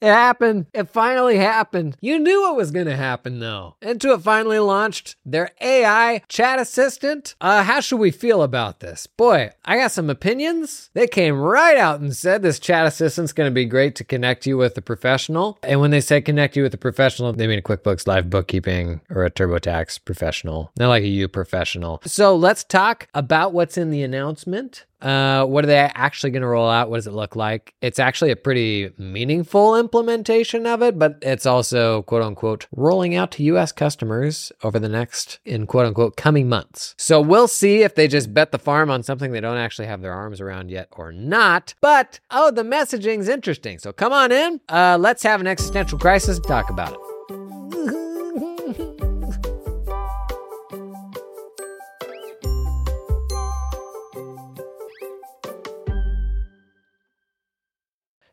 It happened. It finally happened. You knew it was going to happen, though. Intuit finally launched their AI chat assistant. Uh, how should we feel about this? Boy, I got some opinions. They came right out and said this chat assistant's going to be great to connect you with a professional. And when they say connect you with a professional, they mean a QuickBooks Live bookkeeping or a TurboTax professional, not like a you professional. So let's talk about what's in the announcement. Uh, what are they actually going to roll out? What does it look like? It's actually a pretty meaningful implementation of it, but it's also quote unquote rolling out to US customers over the next in quote unquote coming months. So we'll see if they just bet the farm on something they don't actually have their arms around yet or not. But oh, the messaging's interesting. So come on in. Uh, let's have an existential crisis and talk about it.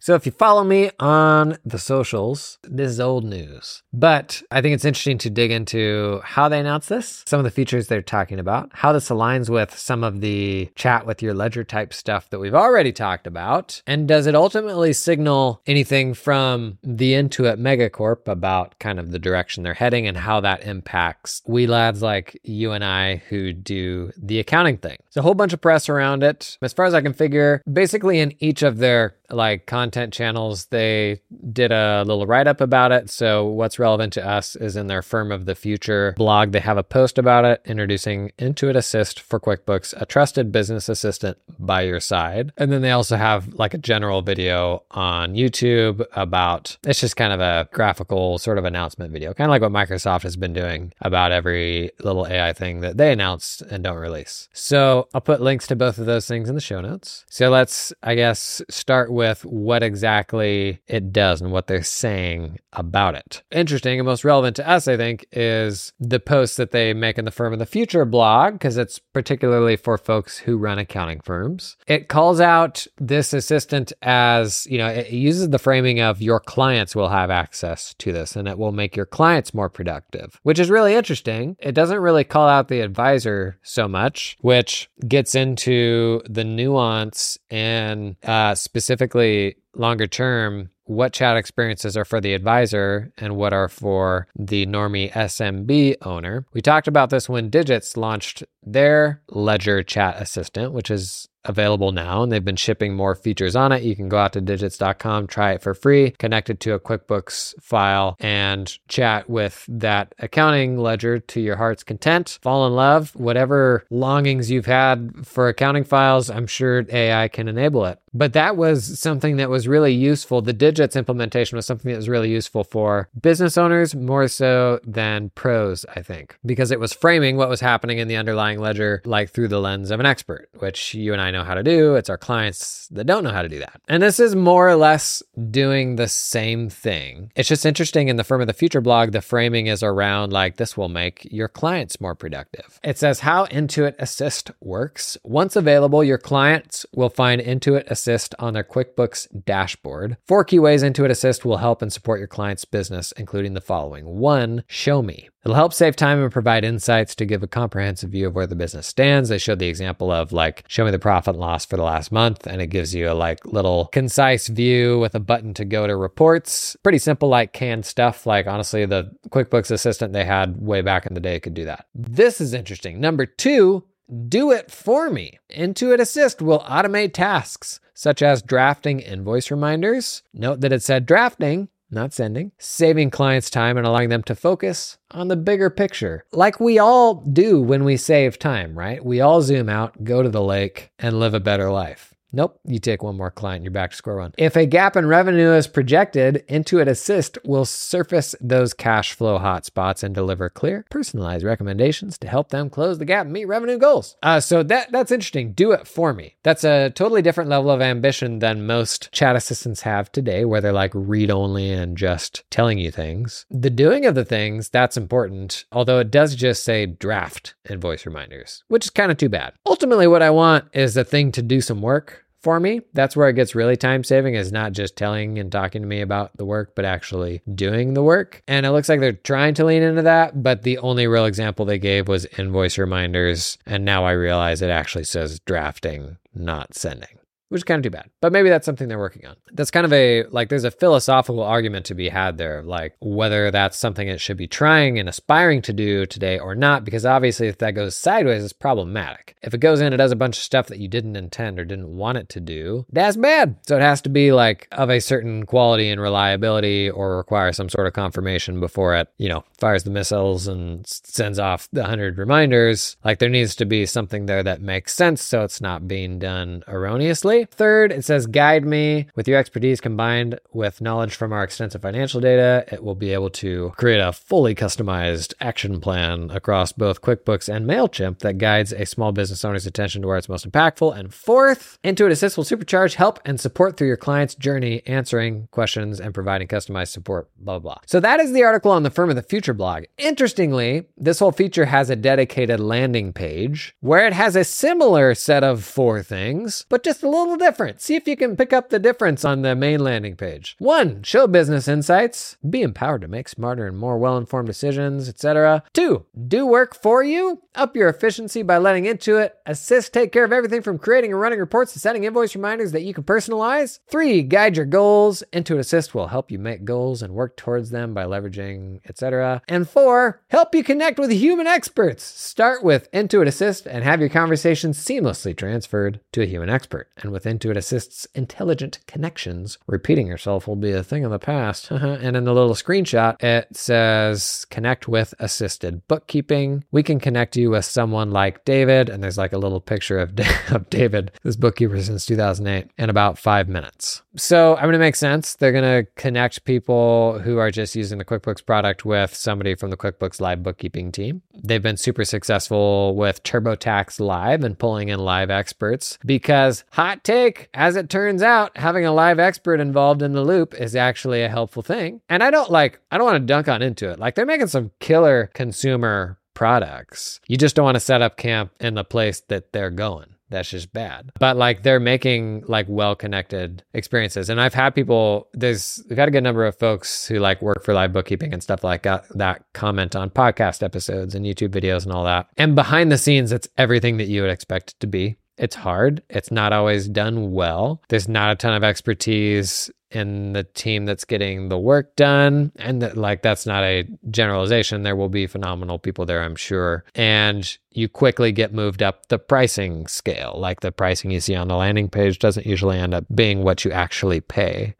So if you follow me on the socials, this is old news. But I think it's interesting to dig into how they announced this, some of the features they're talking about, how this aligns with some of the chat with your ledger type stuff that we've already talked about, and does it ultimately signal anything from the Intuit Megacorp about kind of the direction they're heading and how that impacts we lads like you and I who do the accounting thing. There's a whole bunch of press around it. As far as I can figure, basically in each of their like content channels, they did a little write up about it. So, what's relevant to us is in their Firm of the Future blog, they have a post about it introducing Intuit Assist for QuickBooks, a trusted business assistant by your side. And then they also have like a general video on YouTube about it's just kind of a graphical sort of announcement video, kind of like what Microsoft has been doing about every little AI thing that they announce and don't release. So, I'll put links to both of those things in the show notes. So, let's, I guess, start with with what exactly it does and what they're saying about it. Interesting and most relevant to us, I think, is the post that they make in the Firm of the Future blog, because it's particularly for folks who run accounting firms. It calls out this assistant as, you know, it uses the framing of your clients will have access to this and it will make your clients more productive, which is really interesting. It doesn't really call out the advisor so much, which gets into the nuance and uh, specifically specifically longer term, what chat experiences are for the advisor and what are for the normie SMB owner. We talked about this when Digits launched their Ledger chat assistant, which is available now and they've been shipping more features on it. You can go out to digits.com, try it for free, connect it to a QuickBooks file and chat with that accounting ledger to your heart's content. Fall in love, whatever longings you've had for accounting files, I'm sure AI can enable it. But that was something that was really useful. The Digits implementation was something that was really useful for business owners more so than pros, I think, because it was framing what was happening in the underlying ledger like through the lens of an expert, which you and I know how to do. It's our clients that don't know how to do that. And this is more or less doing the same thing. It's just interesting in the Firm of the Future blog, the framing is around like this will make your clients more productive. It says how Intuit Assist works. Once available, your clients will find Intuit Assist on their QuickBooks dashboard. Four key ways Intuit Assist will help and support your client's business, including the following one, show me. It'll help save time and provide insights to give a comprehensive view of where the business stands. They showed the example of like, show me the profit and loss for the last month, and it gives you a like little concise view with a button to go to reports. Pretty simple, like canned stuff. Like, honestly, the QuickBooks assistant they had way back in the day could do that. This is interesting. Number two, do it for me. Intuit Assist will automate tasks such as drafting invoice reminders. Note that it said drafting, not sending, saving clients time and allowing them to focus on the bigger picture, like we all do when we save time, right? We all zoom out, go to the lake, and live a better life. Nope, you take one more client, you're back to square one. If a gap in revenue is projected, Intuit Assist will surface those cash flow hotspots and deliver clear, personalized recommendations to help them close the gap and meet revenue goals. Uh, so that that's interesting. Do it for me. That's a totally different level of ambition than most chat assistants have today, where they're like read only and just telling you things. The doing of the things, that's important, although it does just say draft invoice reminders, which is kind of too bad. Ultimately, what I want is a thing to do some work for me. That's where it gets really time saving is not just telling and talking to me about the work, but actually doing the work. And it looks like they're trying to lean into that, but the only real example they gave was invoice reminders. And now I realize it actually says drafting, not sending which is kind of too bad. But maybe that's something they're working on. That's kind of a like there's a philosophical argument to be had there, like whether that's something it should be trying and aspiring to do today or not, because obviously if that goes sideways, it's problematic. If it goes in, it does a bunch of stuff that you didn't intend or didn't want it to do, that's bad. So it has to be like of a certain quality and reliability or require some sort of confirmation before it, you know, fires the missiles and sends off the hundred reminders. Like there needs to be something there that makes sense so it's not being done erroneously. Third, it says guide me with your expertise combined with knowledge from our extensive financial data. It will be able to create a fully customized action plan across both QuickBooks and MailChimp that guides a small business owner's attention to where it's most impactful. And fourth, Intuit Assist will supercharge help and support through your client's journey, answering questions and providing customized support, blah, blah, blah. So that is the article on the Firm of the Future blog. Interestingly, this whole feature has a dedicated landing page where it has a similar set of four things, but just a little different. See if you can pick up the difference on the main landing page. One, show business insights, be empowered to make smarter and more well-informed decisions, etc. Two, do work for you, up your efficiency by letting Intuit Assist take care of everything from creating and running reports to setting invoice reminders that you can personalize. Three, guide your goals. Intuit Assist will help you make goals and work towards them by leveraging, etc. And four, help you connect with human experts. Start with Intuit Assist and have your conversation seamlessly transferred to a human expert. And with Intuit Assist's intelligent connections, repeating yourself will be a thing of the past. and in the little screenshot, it says connect with assisted bookkeeping. We can connect you with someone like David, and there's like a little picture of, of David, this bookkeeper since 2008, in about five minutes. So I'm going to make sense. They're going to connect people who are just using the QuickBooks product with somebody from the QuickBooks Live bookkeeping team. They've been super successful with TurboTax Live and pulling in live experts because, hot take, as it turns out, having a live expert involved in the loop is actually a helpful thing. And I don't like, I don't want to dunk on Intuit. Like they're making some killer consumer products. You just don't want to set up camp in the place that they're going that's just bad. But like they're making like well connected experiences. And I've had people, there's we've got a good number of folks who like work for live bookkeeping and stuff like that, that comment on podcast episodes and YouTube videos and all that. And behind the scenes, it's everything that you would expect it to be. It's hard. It's not always done well. There's not a ton of expertise in the team that's getting the work done. And that, like, that's not a generalization. There will be phenomenal people there, I'm sure. And you quickly get moved up the pricing scale. Like, the pricing you see on the landing page doesn't usually end up being what you actually pay.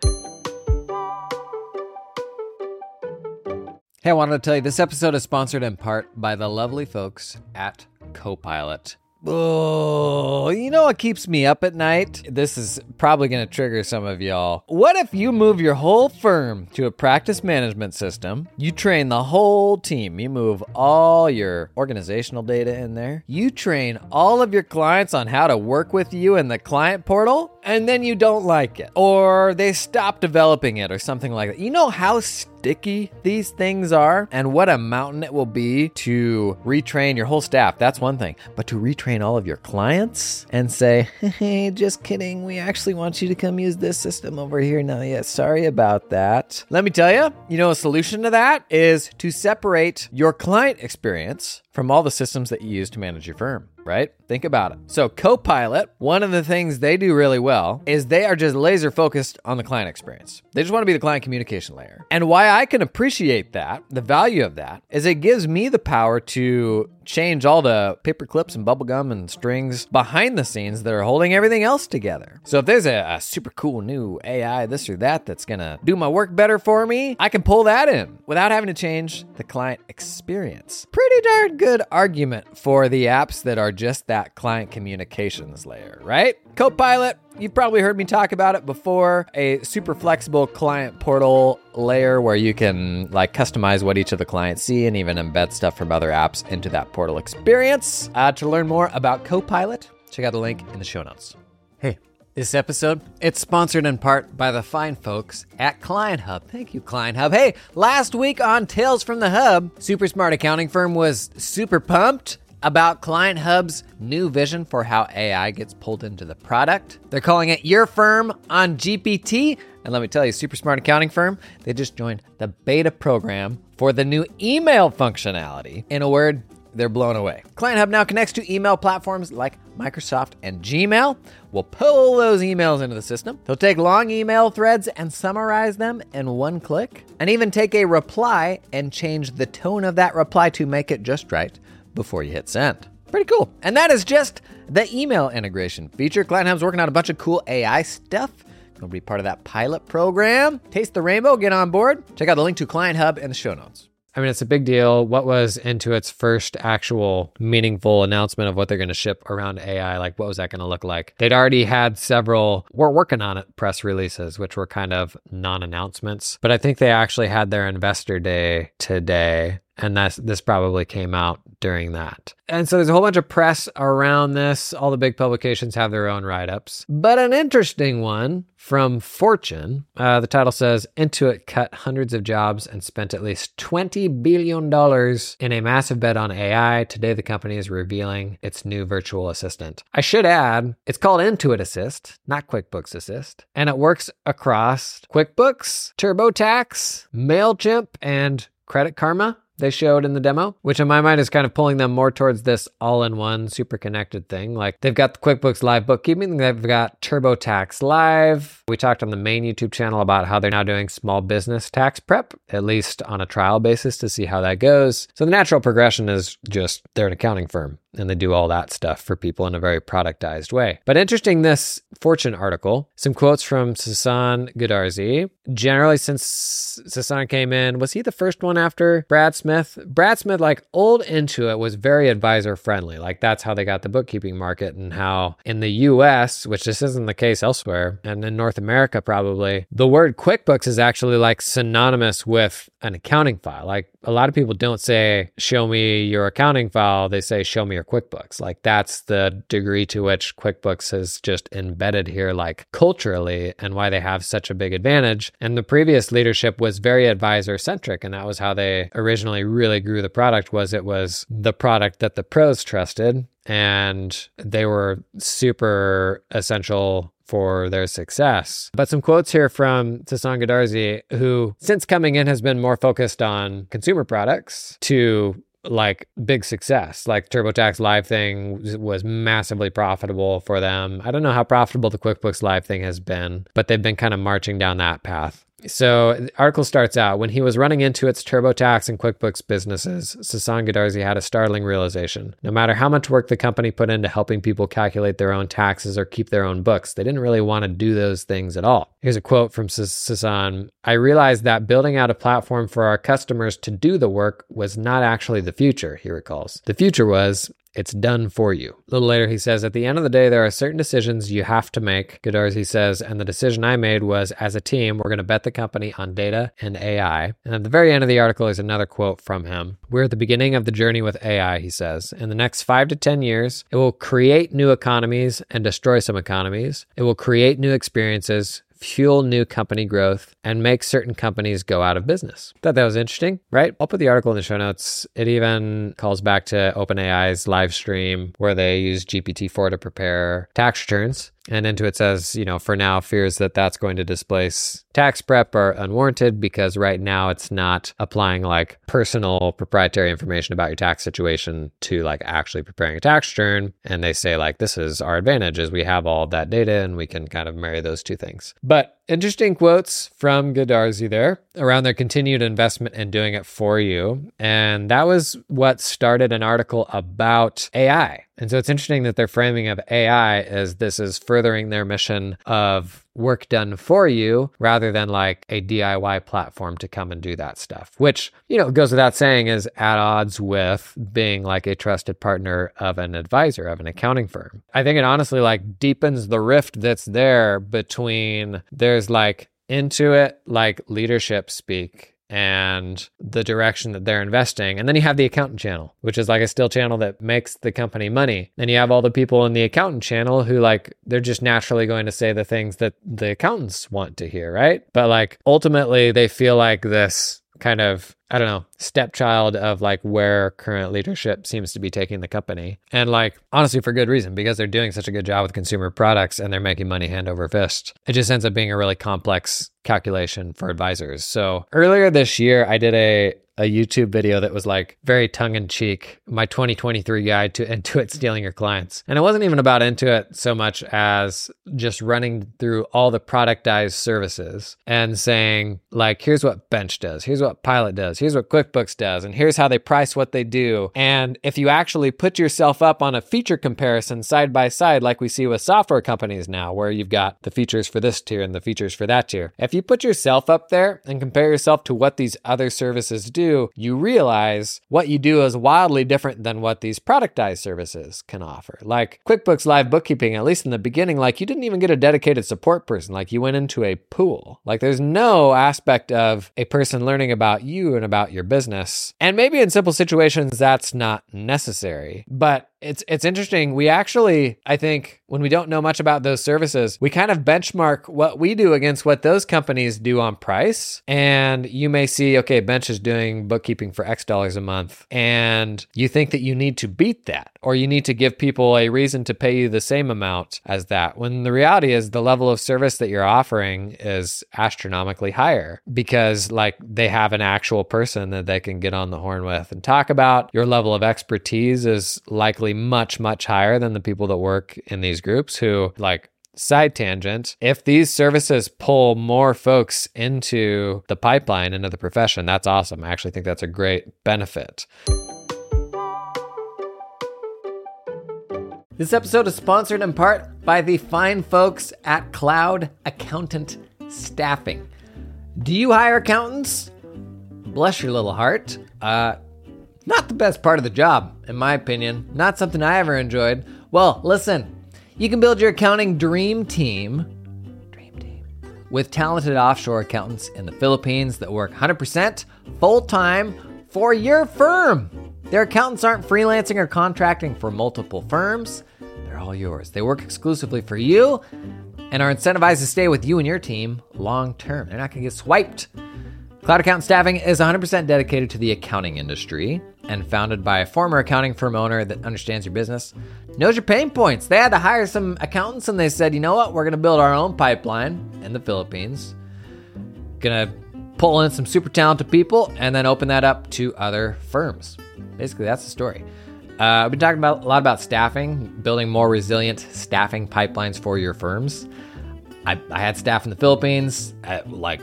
Hey, I wanted to tell you this episode is sponsored in part by the lovely folks at Copilot. Oh, you know what keeps me up at night? This is probably going to trigger some of y'all. What if you move your whole firm to a practice management system? You train the whole team. You move all your organizational data in there. You train all of your clients on how to work with you in the client portal, and then you don't like it. Or they stop developing it or something like that. You know how sticky these things are and what a mountain it will be to retrain your whole staff. That's one thing. But to retrain all of your clients and say, hey, just kidding. We actually want you to come use this system over here. now. yeah, sorry about that. Let me tell you, you know, a solution to that is to separate your client experience from all the systems that you use to manage your firm right? Think about it. So, Copilot, one of the things they do really well is they are just laser focused on the client experience. They just want to be the client communication layer. And why I can appreciate that, the value of that, is it gives me the power to change all the paper clips and bubblegum and strings behind the scenes that are holding everything else together. So if there's a, a, super cool new AI, this or that, that's gonna do my work better for me, I can pull that in without having to change the client experience. Pretty darn good argument for the apps that are just that client communications layer, right? Copilot, you've probably heard me talk about it before. A super flexible client portal layer where you can like customize what each of the clients see and even embed stuff from other apps into that portal experience. Uh, to learn more about Copilot, check out the link in the show notes. Hey, this episode, it's sponsored in part by the fine folks at Client Hub. Thank you, Client Hub. Hey, last week on Tales from the Hub, super smart accounting firm was super pumped about Client Hub's new vision for how AI gets pulled into the product. They're calling it Your Firm on GPT. And let me tell you, super smart accounting firm, they just joined the beta program for the new email functionality. In a word, they're blown away. Client Hub now connects to email platforms like Microsoft and Gmail. We'll pull those emails into the system. They'll take long email threads and summarize them in one click, and even take a reply and change the tone of that reply to make it just right before you hit send. Pretty cool. And that is just the email integration feature. Client working on a bunch of cool AI stuff. Gonna be part of that pilot program. Taste the rainbow, get on board. Check out the link to Client Hub in the show notes. I mean, it's a big deal. What was Intuit's first actual meaningful announcement of what they're going to ship around AI? Like, what was that going to look like? They'd already had several, we're working on it, press releases, which were kind of non announcements. But I think they actually had their investor day today and that's this probably came out during that. And so there's a whole bunch of press around this. All the big publications have their own write ups. But an interesting one from Fortune uh, the title says Intuit cut hundreds of jobs and spent at least $20 billion in a massive bet on AI. Today, the company is revealing its new virtual assistant. I should add, it's called Intuit Assist, not QuickBooks Assist. And it works across QuickBooks, TurboTax, MailChimp, and Credit Karma they showed in the demo, which in my mind is kind of pulling them more towards this all in one super connected thing. Like they've got the QuickBooks Live bookkeeping, they've got TurboTax Live. We talked on the main YouTube channel about how they're now doing small business tax prep, at least on a trial basis to see how that goes. So the natural progression is just they're an accounting firm and they do all that stuff for people in a very productized way. But interesting, this Fortune article, some quotes from Sasan Goodarzi. Generally, since Sasan came in, was he the first one after Brad Smith? Brad Smith, like old Intuit, was very advisor friendly. Like that's how they got the bookkeeping market, and how in the US, which this isn't the case elsewhere, and in North America probably, the word QuickBooks is actually like synonymous with an accounting file. Like a lot of people don't say, show me your accounting file, they say, show me your QuickBooks. Like that's the degree to which QuickBooks has just embedded here, like culturally, and why they have such a big advantage. And the previous leadership was very advisor centric, and that was how they originally really grew the product. Was it was the product that the pros trusted, and they were super essential for their success. But some quotes here from Sasan Goodarzi, who since coming in has been more focused on consumer products to like big success. Like TurboTax Live thing was massively profitable for them. I don't know how profitable the QuickBooks Live thing has been, but they've been kind of marching down that path. So the article starts out when he was running Intuit's TurboTax and QuickBooks businesses, Sasan Goodarzi had a startling realization. No matter how much work the company put into helping people calculate their own taxes or keep their own books, they didn't really want to do those things at all. Here's a quote from Sasan I realized that building out a platform for our customers to do the work was not actually the future, he recalls. The future was it's done for you. A little later, he says, At the end of the day, there are certain decisions you have to make. Goodarzi says, and the decision I made was as a team, we're going to bet the company on data and AI. And at the very end of the article is another quote from him. We're at the beginning of the journey with AI, he says. In the next five to 10 years, it will create new economies and destroy some economies. It will create new experiences, fuel new company growth, and make certain companies go out of business. Thought that was interesting, right? I'll put the article in the show notes. It even calls back to OpenAI's live stream where they use GPT-4 to prepare tax returns. And Intuit says, you know, for now, fears that that's going to displace tax prep are unwarranted because right now it's not applying like personal proprietary information about your tax situation to like actually preparing a tax return. And they say, like, this is our advantage is we have all that data and we can kind of marry those two things. But interesting quotes from Goodarzi there around their continued investment in doing it for you. And that was what started an article about AI. And so it's interesting that their framing of AI is this is furthering their mission of work done for you rather than like a DIY platform to come and do that stuff, which, you know, goes without saying is at odds with being like a trusted partner of an advisor, of an accounting firm. I think it honestly like deepens the rift that's there between there's like Intuit, like leadership speak and the direction that they're investing. And then you have the accountant channel, which is like a still channel that makes the company money. Then you have all the people in the accountant channel who like they're just naturally going to say the things that the accountants want to hear, right? But like ultimately they feel like this kind of I don't know, stepchild of like where current leadership seems to be taking the company. And like, honestly, for good reason, because they're doing such a good job with consumer products and they're making money hand over fist. It just ends up being a really complex calculation for advisors. So earlier this year, I did a a YouTube video that was like very tongue in cheek, my 2023 guide to Intuit stealing your clients. And it wasn't even about Intuit so much as just running through all the productized services and saying, like, here's what Bench does, here's what Pilot does, here's what QuickBooks does, and here's how they price what they do. And if you actually put yourself up on a feature comparison side by side, like we see with software companies now, where you've got the features for this tier and the features for that tier, if you put yourself up there and compare yourself to what these other services do, you realize what you do is wildly different than what these productized services can offer. Like QuickBooks Live Bookkeeping, at least in the beginning, like you didn't even get a dedicated support person, like you went into a pool. Like there's no aspect of a person learning about you and about your business. And maybe in simple situations, that's not necessary. But it's it's interesting. We actually, I think, when we don't know much about those services, we kind of benchmark what we do against what those companies do on price. And you may see, okay, Bench is doing bookkeeping for X dollars a month, and you think that you need to beat that, or you need to give people a reason to pay you the same amount as that. When the reality is, the level of service that you're offering is astronomically higher because, like, they have an actual person that they can get on the horn with and talk about. Your level of expertise is likely much, much higher than the people that work in these groups who, like, side tangent if these services pull more folks into the pipeline into the profession that's awesome. I actually think that's a great benefit. This episode is sponsored in part by the fine folks at cloud accountant staffing. Do you hire accountants? Bless your little heart. Uh not the best part of the job, in my opinion. Not something I ever enjoyed. Well, listen, you can build your accounting dream team, dream team, with talented offshore accountants in the Philippines that work 100% full time for your firm. Their accountants aren't freelancing or contracting for multiple firms. They're all yours. They work exclusively for you and are incentivized to stay with you and your team long term. They're not going to get swiped. Cloud Accountant Staffing is 100% dedicated to the accounting industry and founded by a former accounting firm owner that understands your business, knows your pain points. They had to hire some accountants and they said, you know what, we're going to build our own pipeline in the Philippines. Gonna pull in some super talented people and then open that up to other firms. Basically, that's the story. Uh, I've been talking about a lot about staffing, building more resilient staffing pipelines for your firms. I, I had staff in the Philippines, uh, like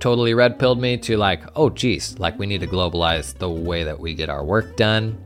totally red pilled me to like, oh, geez, like we need to globalize the way that we get our work done.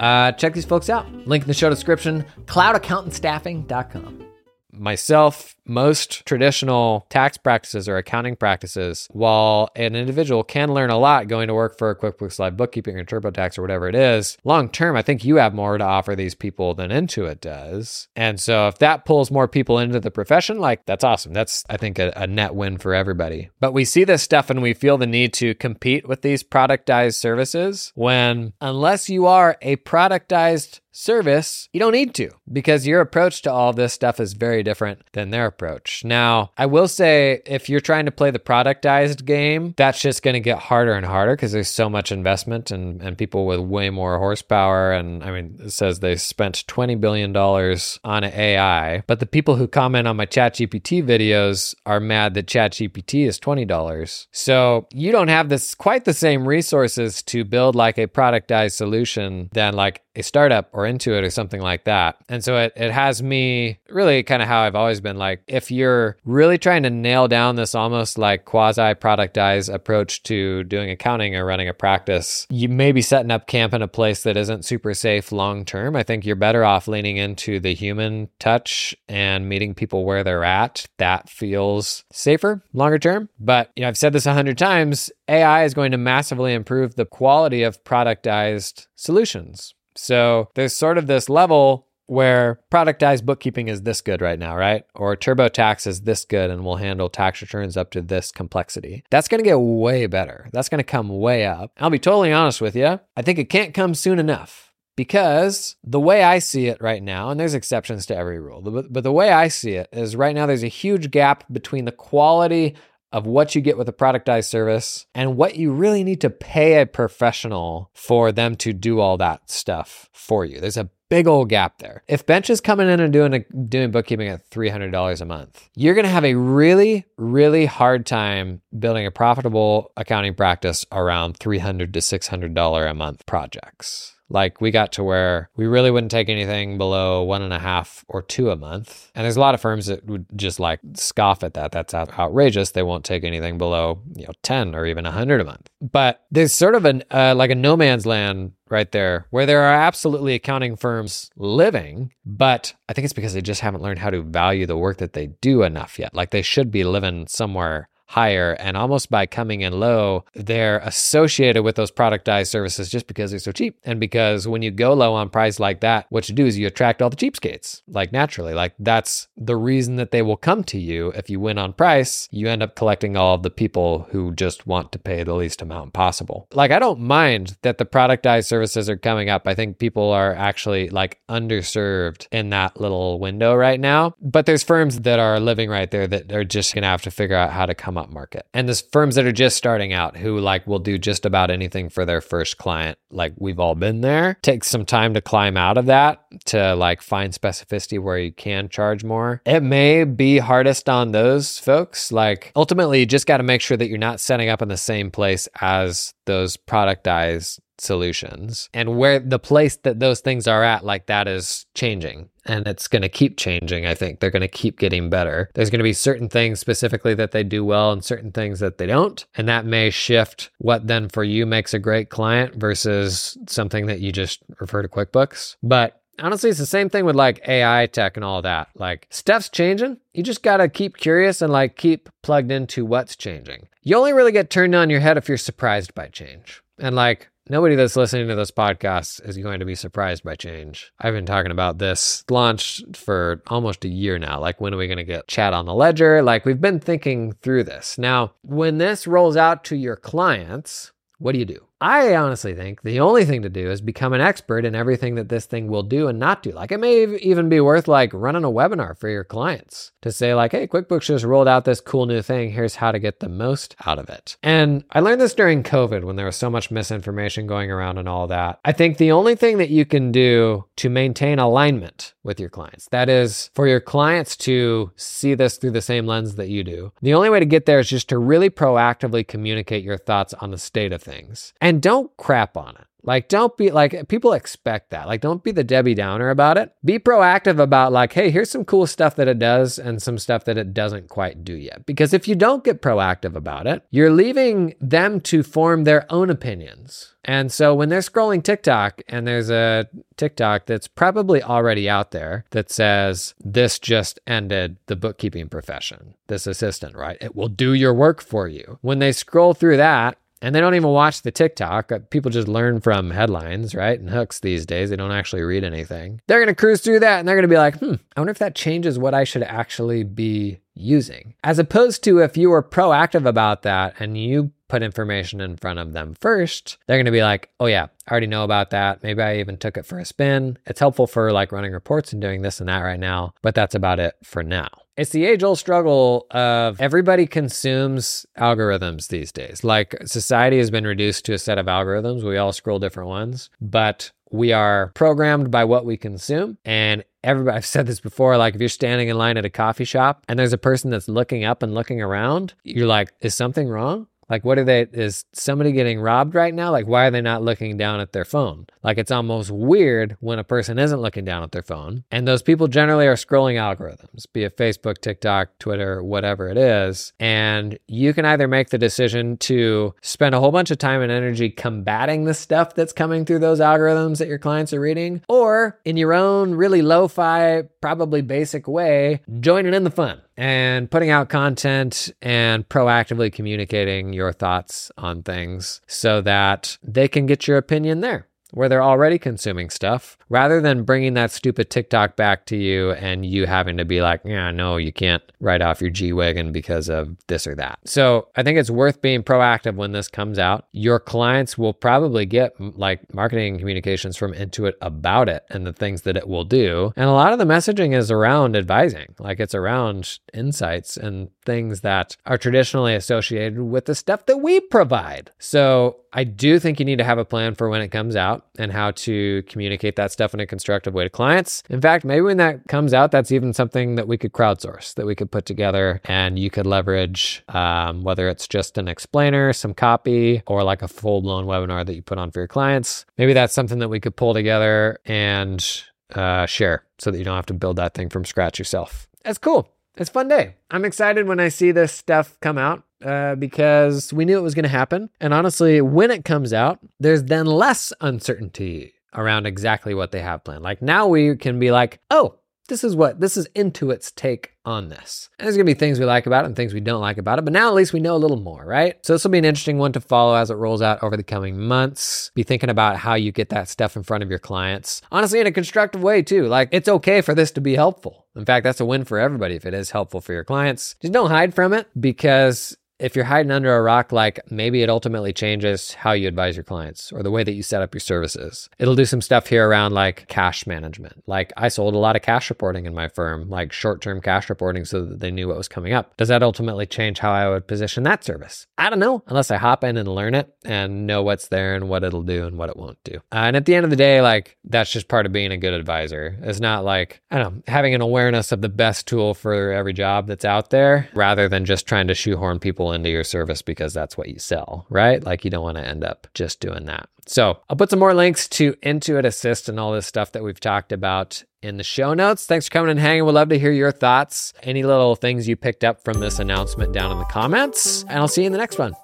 Uh, check these folks out. Link in the show description cloudaccountantstaffing.com. Myself, most traditional tax practices or accounting practices, while an individual can learn a lot going to work for a QuickBooks Live Bookkeeping or TurboTax or whatever it is, long term, I think you have more to offer these people than Intuit does. And so if that pulls more people into the profession, like that's awesome. That's, I think, a, a net win for everybody. But we see this stuff and we feel the need to compete with these productized services when, unless you are a productized service, you don't need to because your approach to all this stuff is very different than their approach. Now, I will say if you're trying to play the productized game, that's just going to get harder and harder because there's so much investment and, and people with way more horsepower. And I mean, it says they spent $20 billion on AI, but the people who comment on my ChatGPT videos are mad that ChatGPT is $20. So you don't have this quite the same resources to build like a productized solution than like a startup or Intuit or something like that. And so it, it has me really kind of how I've always been like, if you're really trying to nail down this almost like quasi productized approach to doing accounting or running a practice, you may be setting up camp in a place that isn't super safe long term. I think you're better off leaning into the human touch and meeting people where they're at. That feels safer longer term. But, you know, I've said this a hundred times AI is going to massively improve the quality of productized solutions. So there's sort of this level where productized bookkeeping is this good right now, right? Or TurboTax is this good and will handle tax returns up to this complexity. That's going to get way better. That's going to come way up. I'll be totally honest with you. I think it can't come soon enough because the way I see it right now, and there's exceptions to every rule, but, but the way I see it is right now there's a huge gap between the quality of what you get with a productized service and what you really need to pay a professional for them to do all that stuff for you. There's a big old gap there. If Bench is coming in and doing a, doing bookkeeping at $300 a month, you're going to have a really really hard time building a profitable accounting practice around $300 to $600 a month projects. Like we got to where we really wouldn't take anything below one and a half or two a month. And there's a lot of firms that would just like scoff at that. That's outrageous. They won't take anything below, you know, 10 or even a hundred a month. But there's sort of an, uh, like a no man's land right there where there are absolutely accounting firms living, but I think it's because they just haven't learned how to value the work that they do enough yet. Like they should be living somewhere higher. And almost by coming in low, they're associated with those productized services just because they're so cheap. And because when you go low on price like that, what you do is you attract all the cheapskates, like naturally. Like that's the reason that they will come to you. If you win on price, you end up collecting all of the people who just want to pay the least amount possible. Like I don't mind that the productized services are coming up. I think people are actually like underserved in that little window right now. But there's firms that are living right there that are just going to have to figure out how to come come market. And there's firms that are just starting out who like will do just about anything for their first client. Like we've all been there. Takes some time to climb out of that to like find specificity where you can charge more. It may be hardest on those folks. Like ultimately you just got to make sure that you're not setting up in the same place as those productized solutions and where the place that those things are at like that is changing and it's going to keep changing i think they're going to keep getting better there's going to be certain things specifically that they do well and certain things that they don't and that may shift what then for you makes a great client versus something that you just refer to quickbooks but honestly, it's the same thing with like AI tech and all that. Like stuff's changing. You just got to keep curious and like keep plugged into what's changing. You only really get turned on your head if you're surprised by change. And like Nobody that's listening to this podcast is going to be surprised by change. I've been talking about this launch for almost a year now. Like, when are we going to get chat on the ledger? Like, we've been thinking through this. Now, when this rolls out to your clients, what do you do? I honestly think the only thing to do is become an expert in everything that this thing will do and not do. Like it may even be worth like running a webinar for your clients to say like, "Hey, QuickBooks just rolled out this cool new thing. Here's how to get the most out of it." And I learned this during COVID when there was so much misinformation going around and all that. I think the only thing that you can do to maintain alignment with your clients, that is for your clients to see this through the same lens that you do. The only way to get there is just to really proactively communicate your thoughts on the state of things. And and don't crap on it. Like, don't be like, people expect that. Like, don't be the Debbie Downer about it. Be proactive about, like, hey, here's some cool stuff that it does and some stuff that it doesn't quite do yet. Because if you don't get proactive about it, you're leaving them to form their own opinions. And so when they're scrolling TikTok and there's a TikTok that's probably already out there that says, This just ended the bookkeeping profession, this assistant, right? It will do your work for you. When they scroll through that, and they don't even watch the TikTok. Uh, people just learn from headlines, right? And hooks these days. They don't actually read anything. They're going to cruise through that and they're going to be like, hmm, I wonder if that changes what I should actually be using. As opposed to if you were proactive about that and you put information in front of them first, they're going to be like, oh, yeah, I already know about that. Maybe I even took it for a spin. It's helpful for like running reports and doing this and that right now, but that's about it for now. It's the age old struggle of everybody consumes algorithms these days. Like society has been reduced to a set of algorithms. We all scroll different ones, but we are programmed by what we consume. And everybody, I've said this before, like if you're standing in line at a coffee shop and there's a person that's looking up and looking around, you're like, is something wrong? Like, what are they? Is somebody getting robbed right now? Like, why are they not looking down at their phone? Like, it's almost weird when a person isn't looking down at their phone. And those people generally are scrolling algorithms, be it Facebook, TikTok, Twitter, whatever it is. And you can either make the decision to spend a whole bunch of time and energy combating the stuff that's coming through those algorithms that your clients are reading, or in your own really lo fi, probably basic way, joining in the fun and putting out content and proactively communicating your thoughts on things so that they can get your opinion there where they're already consuming stuff rather than bringing that stupid TikTok back to you and you having to be like, yeah, no, you can't write off your G Wagon because of this or that. So I think it's worth being proactive when this comes out. Your clients will probably get like marketing communications from Intuit about it and the things that it will do. And a lot of the messaging is around advising, like it's around insights and things that are traditionally associated with the stuff that we provide. So I do think you need to have a plan for when it comes out and how to communicate that stuff in a constructive way to clients. In fact, maybe when that comes out, that's even something that we could crowdsource, that we could put together and you could leverage, um, whether it's just an explainer, some copy, or like a full blown webinar that you put on for your clients. Maybe that's something that we could pull together and uh, share so that you don't have to build that thing from scratch yourself. That's cool. It's a fun day. I'm excited when I see this stuff come out uh, because we knew it was going to happen. And honestly, when it comes out, there's then less uncertainty around exactly what they have planned. Like now we can be like, oh, this is what this is Intuit's take on this. And there's gonna be things we like about it and things we don't like about it, but now at least we know a little more, right? So this will be an interesting one to follow as it rolls out over the coming months. Be thinking about how you get that stuff in front of your clients. Honestly, in a constructive way too. Like it's okay for this to be helpful. In fact, that's a win for everybody if it is helpful for your clients. Just don't hide from it because if you're hiding under a rock, like maybe it ultimately changes how you advise your clients or the way that you set up your services. It'll do some stuff here around like cash management. Like I sold a lot of cash reporting in my firm, like short term cash reporting so that they knew what was coming up. Does that ultimately change how I would position that service? I don't know, unless I hop in and learn it and know what's there and what it'll do and what it won't do. Uh, and at the end of the day, like that's just part of being a good advisor. It's not like, I don't know, having an awareness of the best tool for every job that's out there rather than just trying to shoehorn people into your service because that's what you sell, right? Like you don't want to end up just doing that. So I'll put some more links to Intuit Assist and all this stuff that we've talked about in the show notes. Thanks for coming and hanging. We'd love to hear your thoughts, any little things you picked up from this announcement down in the comments, and I'll see you in the next one.